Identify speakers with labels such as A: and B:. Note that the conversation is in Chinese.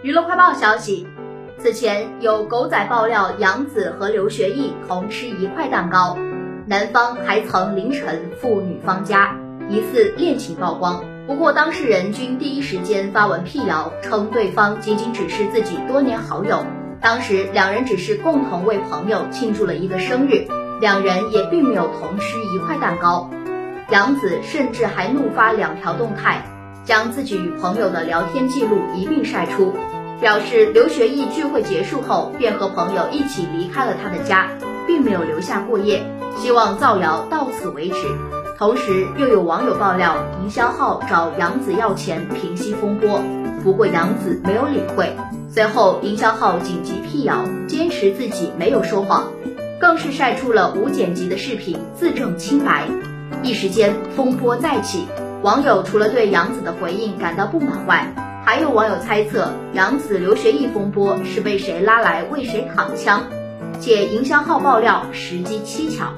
A: 娱乐快报消息，此前有狗仔爆料杨紫和刘学义同吃一块蛋糕，男方还曾凌晨赴女方家，疑似恋情曝光。不过当事人均第一时间发文辟谣，称对方仅仅只是自己多年好友，当时两人只是共同为朋友庆祝了一个生日，两人也并没有同吃一块蛋糕。杨紫甚至还怒发两条动态，将自己与朋友的聊天记录一并晒出，表示刘学义聚会结束后便和朋友一起离开了他的家，并没有留下过夜，希望造谣到此为止。同时，又有网友爆料营销号找杨紫要钱平息风波，不过杨紫没有理会。随后，营销号紧急辟谣，坚持自己没有说谎，更是晒出了无剪辑的视频，自证清白。一时间风波再起，网友除了对杨紫的回应感到不满外，还有网友猜测杨紫留学义风波是被谁拉来为谁躺枪，且营销号爆料时机蹊跷。